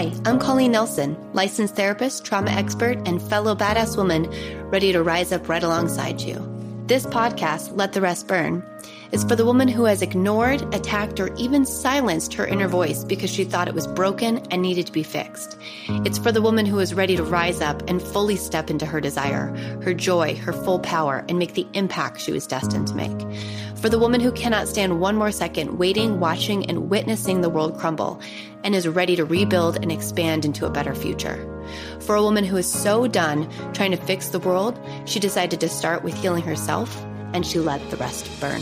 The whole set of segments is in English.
Hi, I'm Colleen Nelson, licensed therapist, trauma expert, and fellow badass woman ready to rise up right alongside you. This podcast, Let the Rest Burn, is for the woman who has ignored, attacked, or even silenced her inner voice because she thought it was broken and needed to be fixed. It's for the woman who is ready to rise up and fully step into her desire, her joy, her full power, and make the impact she was destined to make. For the woman who cannot stand one more second waiting, watching, and witnessing the world crumble and is ready to rebuild and expand into a better future. For a woman who is so done trying to fix the world, she decided to start with healing herself and she let the rest burn.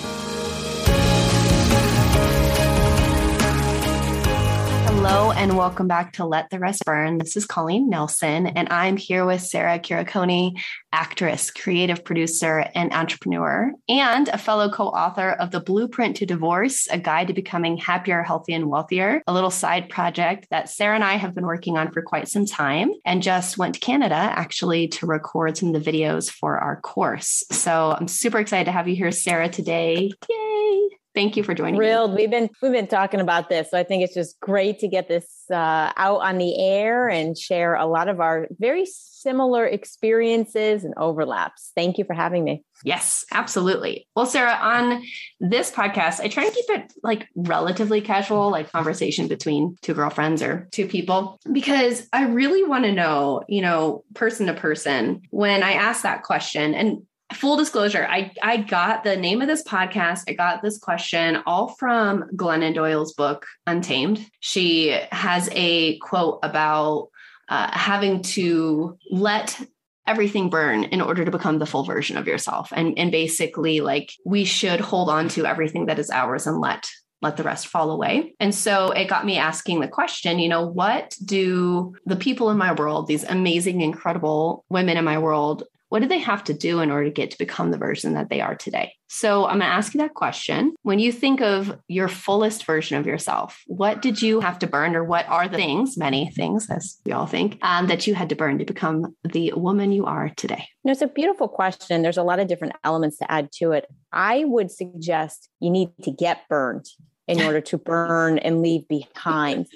Hello and welcome back to Let the Rest Burn. This is Colleen Nelson, and I'm here with Sara Quiriconi, actress, creative producer, and entrepreneur, and a fellow co author of The Blueprint to Divorce, a guide to becoming happier, healthy, and wealthier, a little side project that Sara and I have been working on for quite some time, and just went to Canada actually to record some of the videos for our course. So I'm super excited to have you here, Sara, today. Yay! Thank you for joining. Thrilled. Me. We've been we've been talking about this, so I think it's just great to get this uh, out on the air and share a lot of our very similar experiences and overlaps. Thank you for having me. Yes, absolutely. Well, Sara, on this podcast, I try to keep it like relatively casual, like conversation between two girlfriends or two people, because I really want to know, you know, person to person, when I ask that question, and full disclosure, I, I got the name of this podcast. I got this question all from Glennon Doyle's book, Untamed. She has a quote about uh, having to let everything burn in order to become the full version of yourself. And, and basically, like, we should hold on to everything that is ours and let let the rest fall away. And so it got me asking the question, you know, what do the people in my world, these amazing, incredible women in my world, what do they have to do in order to get to become the version that they are today? So I'm going to ask you that question. When you think of your fullest version of yourself, what did you have to burn, or what are the things, many things, as we all think, um, that you had to burn to become the woman you are today? You know, it's a beautiful question. There's a lot of different elements to add to it. I would suggest you need to get burned in order to burn and leave behind.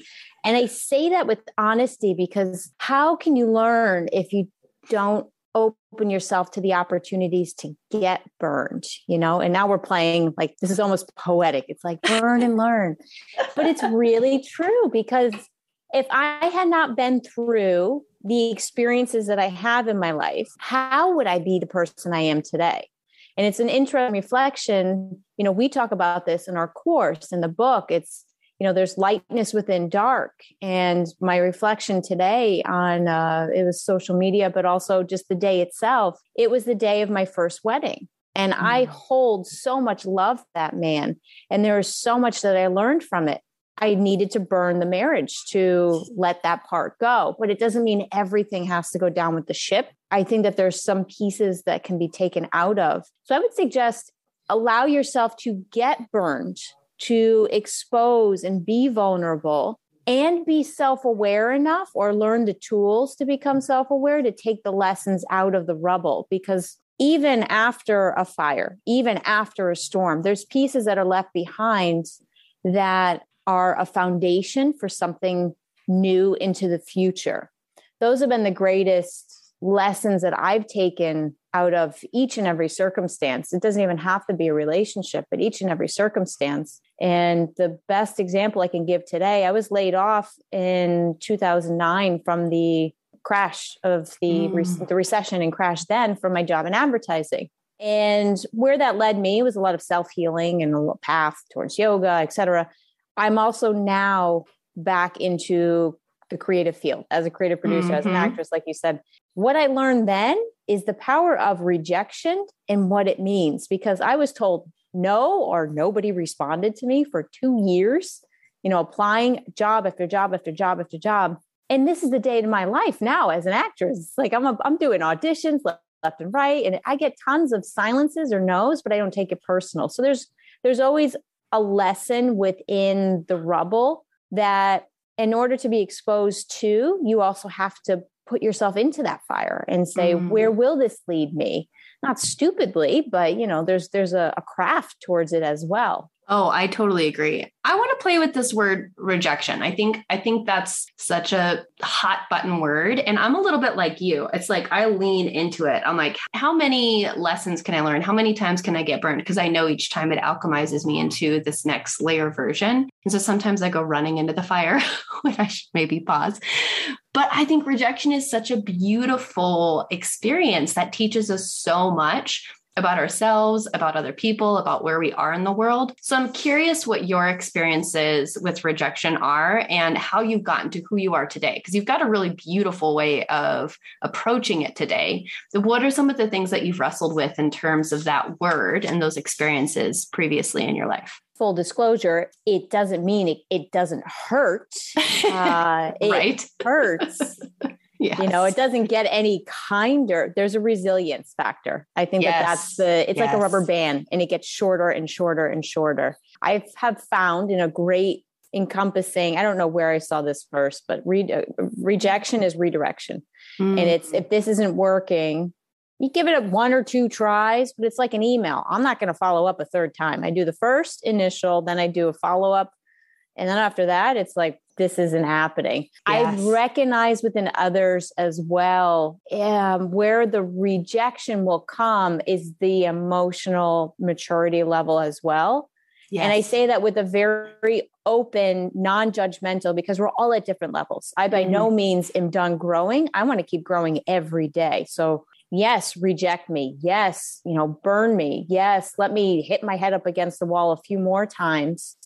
And I say that with honesty because how can you learn if you don't open yourself to the opportunities to get burned, you know? And now we're playing like this is almost poetic. It's like burn and learn. But it's really true because if I had not been through the experiences that I have in my life, how would I be the person I am today? And it's an interesting reflection. You know, we talk about this in our course in the book. It's you know there's lightness within dark. And my reflection today on uh, it was social media but also just the day itself it was the day of my first wedding. And mm-hmm. i hold so much love that man. And there is so much that i learned from it. I needed to burn the marriage to let that part go. But it doesn't mean everything has to go down with the ship. I think that there's some pieces that can be taken out of. So i would suggest allow yourself to get burned to expose and be vulnerable and be self aware enough or learn the tools to become self aware to take the lessons out of the rubble. Because even after a fire, even after a storm, there's pieces that are left behind that are a foundation for something new into the future. Those have been the greatest lessons that I've taken out of each and every circumstance. It doesn't even have to be a relationship, but each and every circumstance. And the best example I can give today, I was laid off in 2009 from the crash of the, mm. re- the recession and crash then from my job in advertising. And where that led me was a lot of self healing and a path towards yoga, etc. I'm also now back into the creative field as a creative producer, mm-hmm. as an mm-hmm. actress, like you said. What I learned then is the power of rejection and what it means because I was told no or nobody responded to me for two years, you know, applying job after job after job after job. And this is the day of my life now as an actress. like I'm, a, I'm doing auditions left and right, and I get tons of silences or no's, but I don't take it personal. So there's there's always a lesson within the rubble that in order to be exposed to, you also have to put yourself into that fire and say, mm. where will this lead me? Not stupidly, but you know, there's there's a, a craft towards it as well. Oh, I totally agree. I want to play with this word rejection. I think I think that's such a hot button word and I'm a little bit like you. It's like I lean into it. I'm like how many lessons can I learn? How many times can I get burned? Because I know each time it alchemizes me into this next layer version. And so sometimes I go running into the fire when I should maybe pause. But I think rejection is such a beautiful experience that teaches us so much about ourselves, about other people, about where we are in the world. So I'm curious what your experiences with rejection are and how you've gotten to who you are today, because you've got a really beautiful way of approaching it today. What are some of the things that you've wrestled with in terms of that word and those experiences previously in your life? Full disclosure, it doesn't mean it, it doesn't hurt. Uh, it right. hurts. Yes. You know, it doesn't get any kinder. There's a resilience factor. I think yes. that that's the, it's yes. like a rubber band and it gets shorter and shorter and shorter. I have found in a great encompassing, I don't know where I saw this first, but re- uh, rejection is redirection. Mm. And it's, if this isn't working, you give it a one or two tries, but it's like an email. I'm not going to follow up a third time. I do the first initial, then I do a follow up. And then after that, it's like, this isn't happening. Yes. I recognize within others as well um, where the rejection will come is the emotional maturity level as well. Yes. And I say that with a very open, non judgmental, because we're all at different levels. I by mm-hmm. no means am done growing. I want to keep growing every day. So, yes, reject me. Yes, you know, burn me. Yes, let me hit my head up against the wall a few more times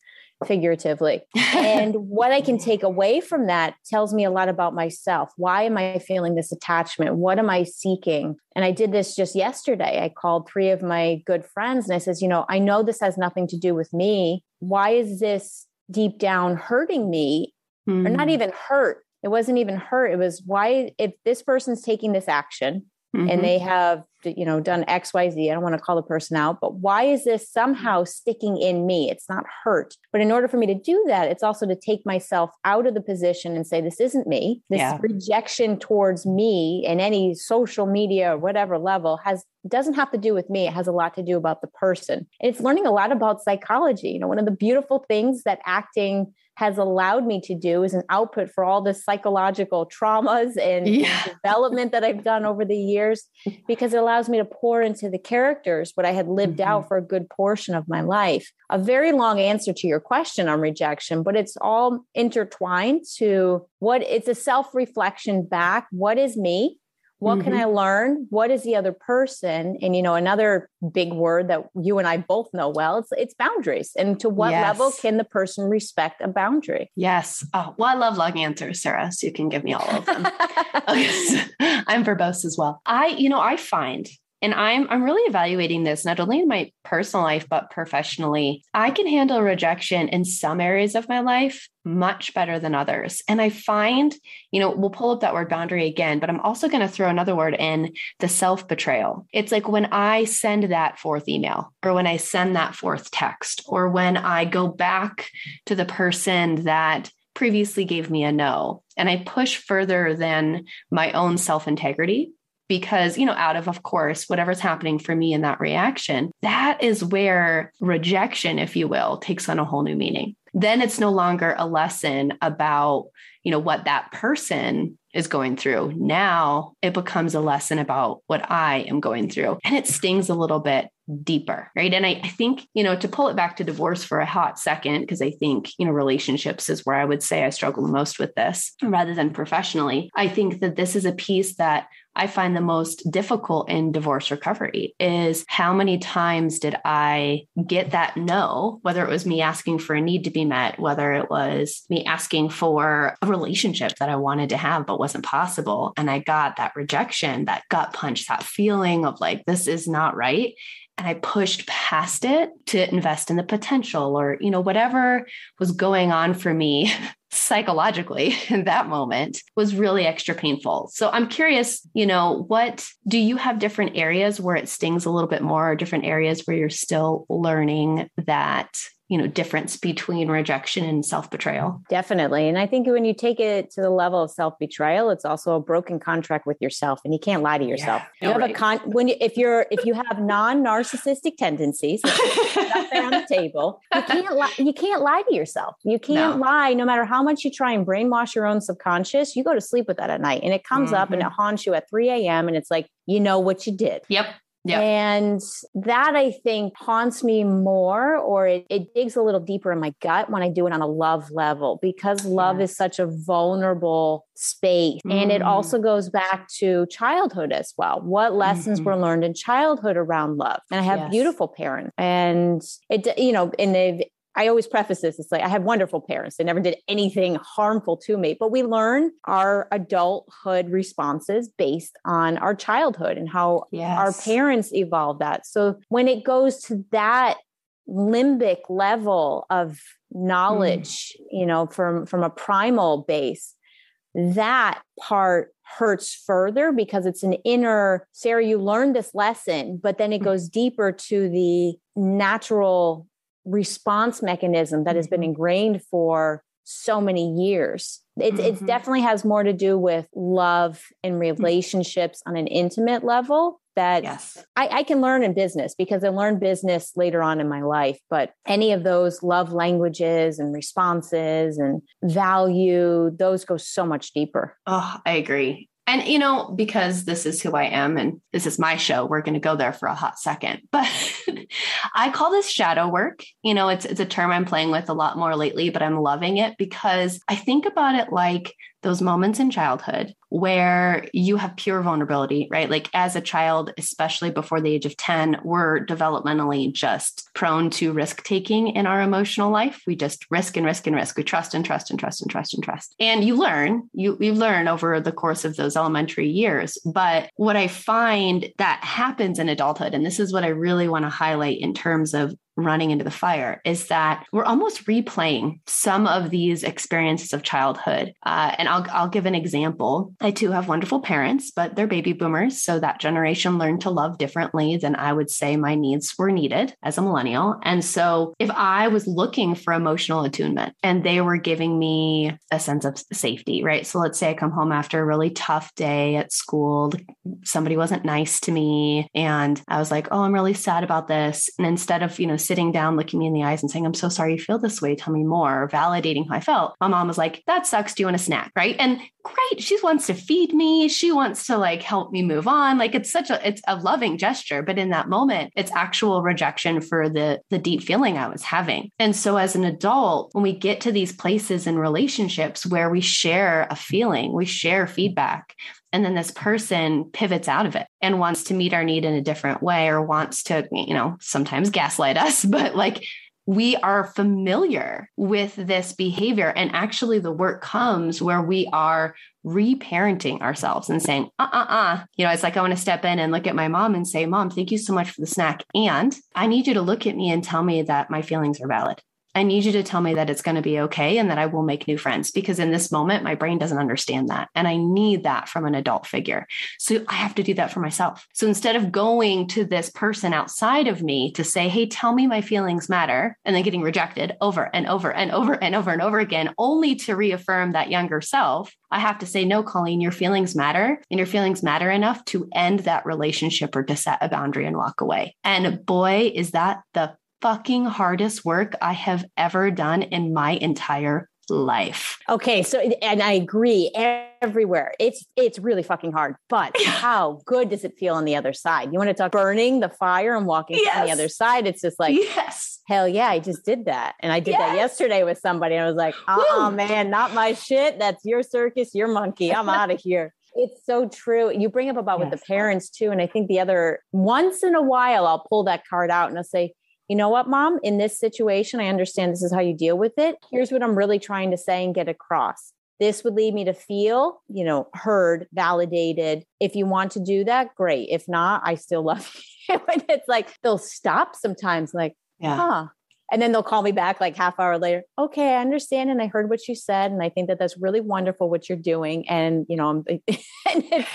figuratively. and what I can take away from that tells me a lot about myself. Why am I feeling this attachment? What am I seeking? And I did this just yesterday. I called three of my good friends and I says, you know, I know this has nothing to do with me. Why is this deep down hurting me? Mm. Or not hmm. even hurt. It wasn't even hurt. It was why if this person's taking this action, mm-hmm. and they have you know done xyz i don't want to call the person out but why is this somehow sticking in me? It's not hurt. But in order for me to do that it's also to take myself out of the position and say this isn't me. This yeah. rejection towards me in any social media or whatever level has doesn't have to do with me. It has a lot to do about the person. And it's learning a lot about psychology. You know one of the beautiful things that acting has allowed me to do is an output for all the psychological traumas and, yeah. development that I've done over the years because it allows me to pour into the characters what I had lived mm-hmm. out for a good portion of my life. A very long answer to your question on rejection, but it's all intertwined to what it's a self reflection back. What is me? What mm-hmm. can I learn? What is the other person? And you know, another big word that you and I both know well, it's it's boundaries. And to what yes. level can the person respect a boundary? Yes. Oh, well, I love long answers, Sara. So you can give me all of them. okay, I'm verbose as well. I, you know, I find and i'm i'm really evaluating this not only in my personal life but professionally. I can handle rejection in some areas of my life much better than others. And i find you know we'll pull up that word boundary again but i'm also going to throw another word in the self betrayal it's like when i send that fourth email or when i send that fourth text or when i go back to the person that previously gave me a no. And I push further than my own self integrity because, you know, out of, of course, whatever's happening for me in that reaction, that is where rejection, if you will, takes on a whole new meaning. Then it's no longer a lesson about, you know, what that person is going through. Now it becomes a lesson about what I am going through. And it stings a little bit deeper, right? And I, I think, you know, to pull it back to divorce for a hot second, because I think, you know, relationships is where I would say I struggle most with this rather than professionally. I think that this is a piece that I find the most difficult in divorce recovery is how many times did I get that no, whether it was me asking for a need to be met, whether it was me asking for a relationship that I wanted to have but wasn't possible. And I got that rejection, that gut punch, that feeling of like, this is not right and I pushed past it to invest in the potential or, you know, whatever was going on for me psychologically in that moment was really extra painful. So I'm curious, you know, what do you have different areas where it stings a little bit more or different areas where you're still learning that you know difference between rejection and self-betrayal. Definitely. And i think when you take it to the level of self-betrayal it's also a broken contract with yourself and you can't lie to yourself. Yeah, you have right. a con when you, if you're if you have non-narcissistic tendencies up there on the table you can't lie you can't lie to yourself. You can't no. lie. No matter how much you try and brainwash your own subconscious you go to sleep with that at night and it comes mm-hmm. up and it haunts you at 3 a.m and it's like you know what you did. Yep Yep. And that I think haunts me more, or it, it, digs a little deeper in my gut when I do it on a love level because love yes. is such a vulnerable space. Mm. And it mm. also goes back to childhood as well. What lessons mm-hmm. were learned in childhood around love? And I have yes. beautiful parents. And it, you know, and they've I always preface this. It's like I have wonderful parents. They never did anything harmful to me, but we learn our adulthood responses based on our childhood and how yes. our parents evolved that. So when it goes to that limbic level of knowledge, mm. you know, from from a primal base, that part hurts further because it's an inner Sara, you learned this lesson, but then it mm. goes deeper to the natural response mechanism that has been mm-hmm. ingrained for so many years. It, mm-hmm. it definitely has more to do with love and mm. relationships on an intimate level that yes. I, I, can learn in business because I learned business later on in my life. But any of those love languages and responses and value, those go so much deeper. Oh, I agree. And, you know, because this is who I am and this is my show, we're going to go there for a hot second. But I call this shadow work. You know, it's, it's a term I'm playing with a lot more lately, but I'm loving it because I think about it like those moments in childhood where you have pure vulnerability, right? Like as a child, especially before the age of 10, we're developmentally just prone to risk taking in our emotional life. We just risk and risk and risk. We trust and trust and trust and trust and trust. And you learn, you, you learn over the course of elementary years. But what I find that happens in adulthood, and this is what I really want to highlight in terms of running into the fire is that we're almost replaying some of these experiences of childhood. Uh, and I'll, I'll give an example. I too have wonderful parents, but they're baby boomers. So that generation learned to love differently than I would say my needs were needed as a millennial. And so if I was looking for emotional attunement and they were giving me a sense of safety, right? So let's say I come home after a really tough day at school, somebody wasn't nice to me. And I was like, oh, I'm really sad about this. And instead of, you know, sitting down, looking me in the eyes and saying, I'm so sorry you feel this way. Tell me more, validating how I felt. My mom was like, that sucks. Do you want a snack? Right. And great. She wants to feed me. She wants to like help me move on. Like it's such a, it's a loving gesture. But in that moment, it's actual rejection for the, the deep feeling I was having. And so as an adult, when we get to these places in relationships where we share a feeling, we share feedback, and then this person pivots out of it and wants to meet our need in a different way or wants to you know sometimes gaslight us but like we are familiar with this behavior. And actually the work comes where we are reparenting ourselves and saying uh uh uh you know it's like i want to step in and look at my mom and say mom thank you so much for the snack. And i need you to look at me and tell me that my feelings are valid I need you to tell me that it's going to be okay and that I will make new friends because in this moment, my brain doesn't understand that. And I need that from an adult figure. So I have to do that for myself. So instead of going to this person outside of me to say, Hey, tell me my feelings matter, and then getting rejected over and over and over and over and over again, only to reaffirm that younger self, I have to say, No, Colleen, your feelings matter and your feelings matter enough to end that relationship or to set a boundary and walk away. And boy, is that the fucking hardest work I have ever done in my entire life. Okay, so and I agree everywhere. It's it's really fucking hard. But how good does it feel on the other side? You want to talk burning the fire and walking yes. on the other side? It's just like yes. Hell yeah, I just did that. And I did yes. that yesterday with somebody. And I was like, oh man, not my shit. That's your circus, your monkey. I'm out of here. It's so true. You bring up about yes. with the parents too. And I think the other once in a while I'll pull that card out and I'll say, you know what, mom, in this situation, I understand this is how you deal with it. Here's what I'm really trying to say and get across. This would lead me to feel, you know, heard, validated. If you want to do that, great. If not, I still love you. and it's like they'll stop sometimes, like, yeah. huh. And then they'll call me back like half hour later. Okay, I understand, and I heard what you said, and I think that that's really wonderful what you're doing. And you know, I'm, and it's,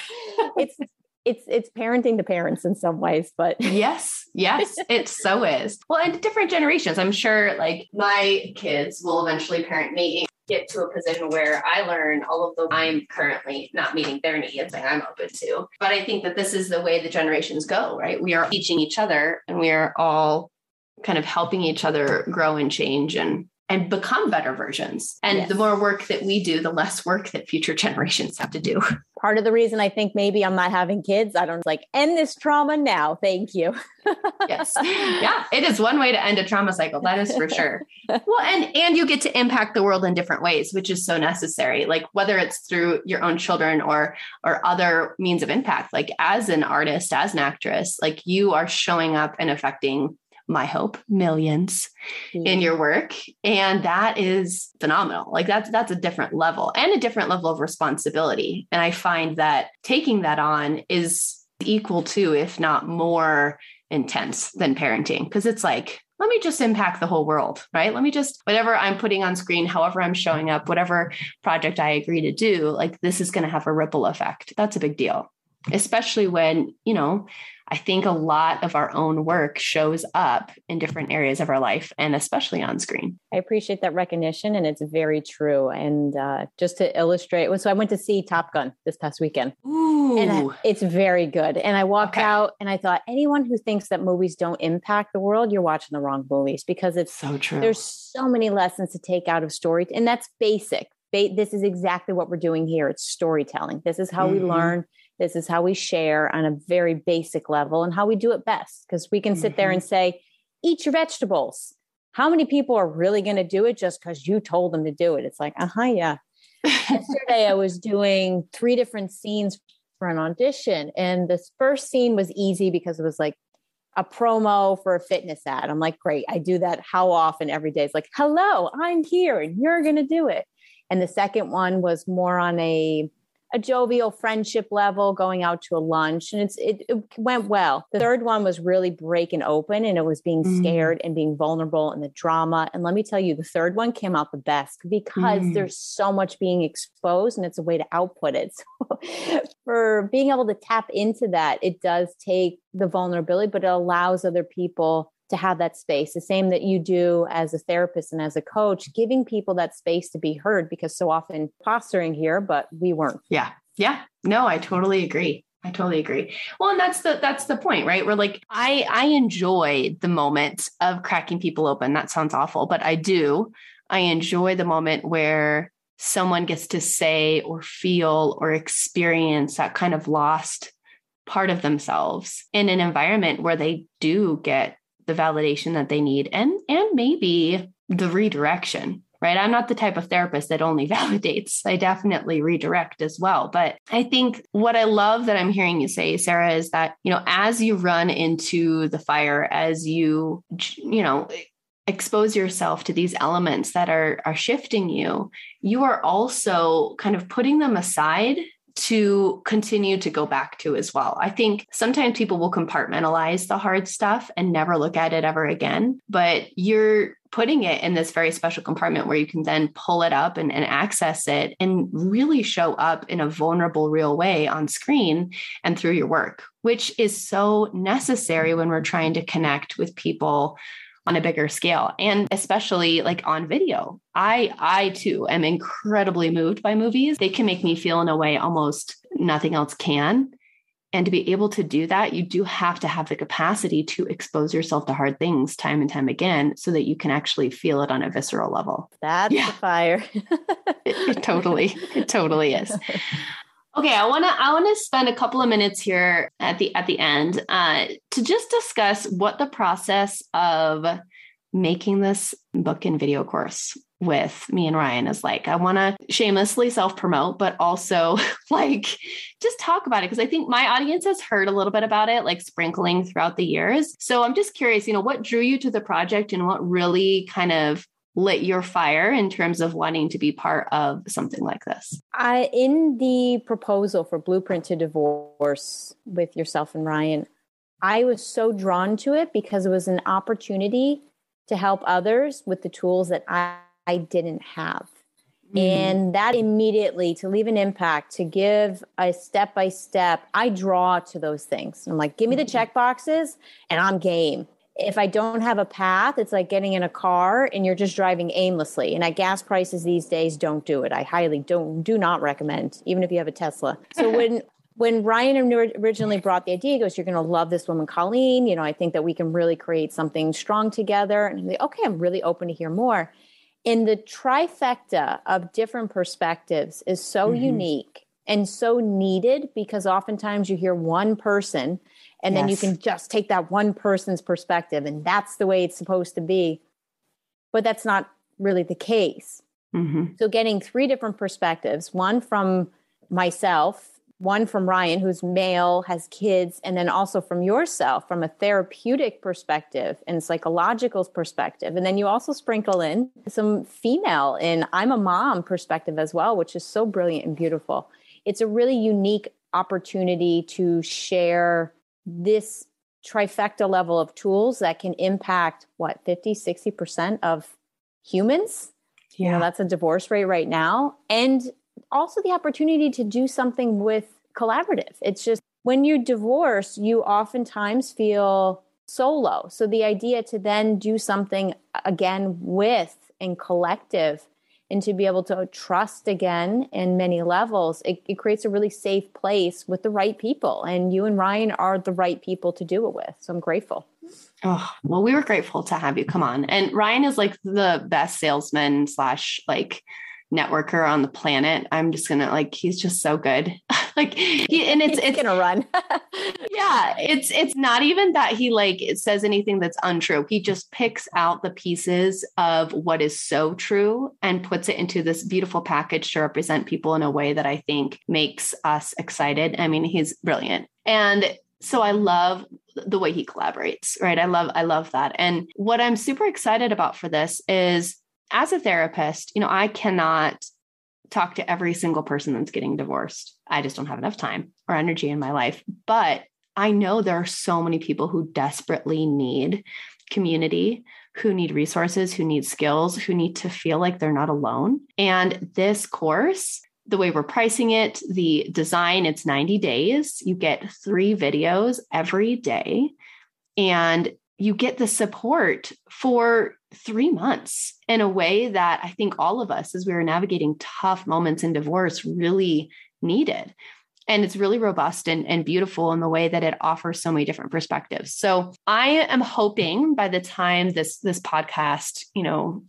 it's it's it's parenting to parents in some ways, but yes, yes, it so is. Well, and different generations. I'm sure like my kids will eventually parent me get to a position where I learn all of the I'm currently not meeting their needs and I'm open to. But I think that this is the way the generations go, right? We are teaching each other and we are all kind of helping each other grow and change and and become better versions. And yes. the more work that we do, the less work that future generations have to do. Part of the reason I think maybe I'm not having kids, I don't like end this trauma now. Thank you. yes. Yeah, it is one way to end a trauma cycle. That is for sure. well, and and you get to impact the world in different ways, which is so necessary. Like whether it's through your own children or or other means of impact. Like as an artist, as an actress, like you are showing up and affecting my hope millions mm-hmm. in your work and that is phenomenal like that's that's a different level and a different level of responsibility and i find that taking that on is equal to if not more intense than parenting because it's like let me just impact the whole world, right? Let me just, whatever I'm putting on screen, however I'm showing up, whatever project I agree to do, like this is going to have a ripple effect. That's a big deal, especially when, you know, I think a lot of our own work shows up in different areas of our life and especially on screen. I appreciate that recognition and it's very true. And uh, just to illustrate, so I went to see Top Gun this past weekend. Ooh. And I, it's very good. And I walked okay. out and I thought, anyone who thinks that movies don't impact the world, you're watching the wrong movies because it's so true. There's so many lessons to take out of story. And that's basic. This is exactly what we're doing here. It's storytelling. This is how mm-hmm. we learn this is how we share on a very basic level and how we do it best. Because we can sit mm-hmm. there and say, eat your vegetables. How many people are really going to do it just because you told them to do it? It's like, uh huh, yeah. Yesterday, I was doing three different scenes for an audition. And this first scene was easy because it was like a promo for a fitness ad. I'm like, great. I do that how often every day? It's like, hello, I'm here and you're going to do it. And the second one was more on a a jovial friendship level going out to a lunch and it's it, it, went well the third one was really breaking open and it was being mm. scared and being vulnerable and the drama and let me tell you the third one came out the best because mm. there's so much being exposed and it's a way to output it so for being able to tap into that it does take the vulnerability but it allows other people to have that space, the same that you do as a therapist and as a coach, giving people that space to be heard because so often posturing here, but we weren't. Yeah. Yeah. No, I totally agree. I totally agree. Well, and that's the that's the point, right? We're like I I enjoy the moment of cracking people open. That sounds awful, but I do. I enjoy the moment where someone gets to say or feel or experience that kind of lost part of themselves in an environment where they do get the validation that they need and and maybe the redirection right? I'm not the type of therapist that only validates. I definitely redirect as well. But i think what i love that i'm hearing you say sara is that you know as you run into the fire as you you know expose yourself to these elements that are are shifting you you are also kind of putting them aside to continue to go back to as well. I think sometimes people will compartmentalize the hard stuff and never look at it ever again, but you're putting it in this very special compartment where you can then pull it up and, and access it and really show up in a vulnerable, real way on screen and through your work, which is so necessary when we're trying to connect with people on a bigger scale and especially like on video. I I too am incredibly moved by movies. They can make me feel in a way almost nothing else can. And to be able to do that, you do have to have the capacity to expose yourself to hard things time and time again so that you can actually feel it on a visceral level. That's yeah. the fire. it, it totally, it totally is. Okay, I want to I want to spend a couple of minutes here at the at the end uh, to just discuss what the process of making this book and video course with me and Ryan is like. I want to shamelessly self promote, but also like just talk about it because I think my audience has heard a little bit about it, like sprinkling throughout the years. So I'm just curious, you know, what drew you to the project and what really kind of lit your fire in terms of wanting to be part of something like this? I in the proposal for Blueprint to Divorce with yourself and Ryan, I was so drawn to it because it was an opportunity to help others with the tools that I, I didn't have. Mm-hmm. And that immediately to leave an impact, to give a step by step, I draw to those things. I'm like, give me the mm-hmm. check boxes and I'm game. If I don't have a path, it's like getting in a car and you're just driving aimlessly. And at gas prices these days, don't do it. I highly don't do not recommend, even if you have a Tesla. So when when Ryan originally brought the idea, he goes, You're going to love this woman, Colleen. You know, I think that we can really create something strong together. And I'm like, Okay, I'm really open to hear more. In the trifecta of different perspectives is so mm-hmm. unique and so needed because oftentimes you hear one person and yes. then you can just take that one person's perspective and that's the way it's supposed to be. But that's not really the case. Mm-hmm. So, getting three different perspectives one from myself one from Ryan, who's male, has kids, and then also from yourself, from a therapeutic perspective and psychological perspective. And then you also sprinkle in some female and I'm a mom perspective as well, which is so brilliant and beautiful. It's a really unique opportunity to share this trifecta level of tools that can impact what 50 60% of humans yeah you know, that's a divorce rate right now and also the opportunity to do something with collaborative. It's just when you divorce, you oftentimes feel solo. So the idea to then do something again with and collective and to be able to trust again in many levels, it, it, creates a really safe place with the right people. And you and Ryan are the right people to do it with. So I'm grateful. Oh, well, we were grateful to have you come on. And Ryan is like the best salesman slash like networker on the planet. I'm just gonna like he's just so good. like he and it's it's gonna run. yeah, it's it's not even that he like it says anything that's untrue. He just picks out the pieces of what is so true and puts it into this beautiful package to represent people in a way that I think makes us excited. I mean, he's brilliant. And so I love the way he collaborates, right? I love I love that. And what I'm super excited about for this is as a therapist, you know, I cannot talk to every single person that's getting divorced. I just don't have enough time or energy in my life. But I know there are so many people who desperately need community, who need resources, who need skills, who need to feel like they're not alone. And this course, the way we're pricing it, the design, it's 90 days. You get three videos every day. And you get the support for three months in a way that I think all of us, as we were navigating tough moments in divorce, really needed. And it's really robust and, and beautiful in the way that it offers so many different perspectives. So I am hoping by the time this this podcast, you know,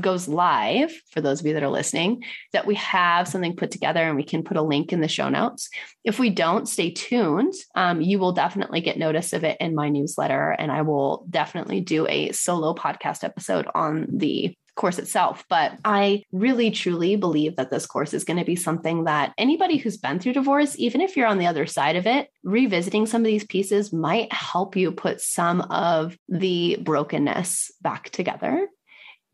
goes live for those of you that are listening that we have something put together and we can put a link in the show notes. If we don't stay tuned. Um, you will definitely get notice of it in my newsletter and i will definitely do a solo podcast episode on the course itself. But i really truly believe that this course is going to be something that anybody who's been through divorce even if you're on the other side of it revisiting some of these pieces might help you put some of the brokenness back together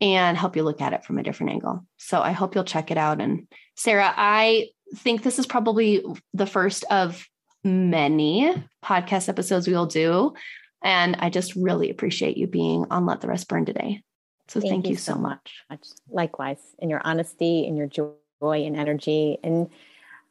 and help you look at it from a different angle. So I hope you'll check it out. And Sara, I think this is probably the first of many podcast episodes we will do. And I just really appreciate you being on Let the Rest Burn today. So thank, thank you, you, so much. much. Likewise, in your honesty and your joy and energy. And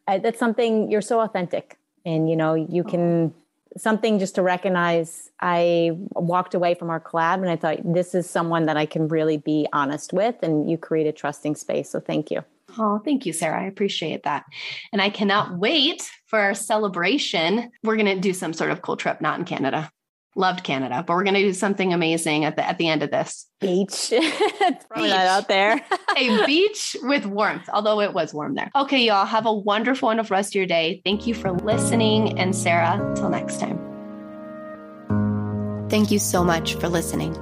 uh, that's something you're so authentic. And, you know, you can something just to recognize i walked away from our collab and i thought this is someone that i can really be honest with and you create a trusting space so thank you Oh, thank you, Sara. I appreciate that. And I cannot wait for our celebration. We're going to do some sort of cool trip, not in Canada. Loved Canada, but we're going to do something amazing at the at the end of this. Beach. Throw that out there. a beach with warmth, although it was warm there. Okay, y'all have a wonderful, wonderful rest of your day. Thank you for listening. And Sara, till next time. Thank you so much for listening.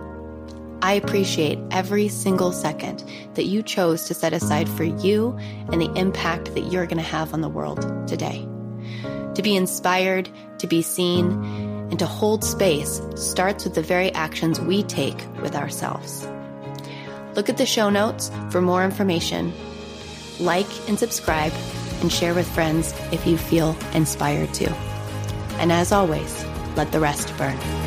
I appreciate every single second that you chose to set aside for you and the impact that you're going to have on the world today. To be inspired, to be seen, and to hold space starts with the very actions we take with ourselves. Look at the show notes for more information. Like and subscribe, and share with friends if you feel inspired to. And as always, let the rest burn.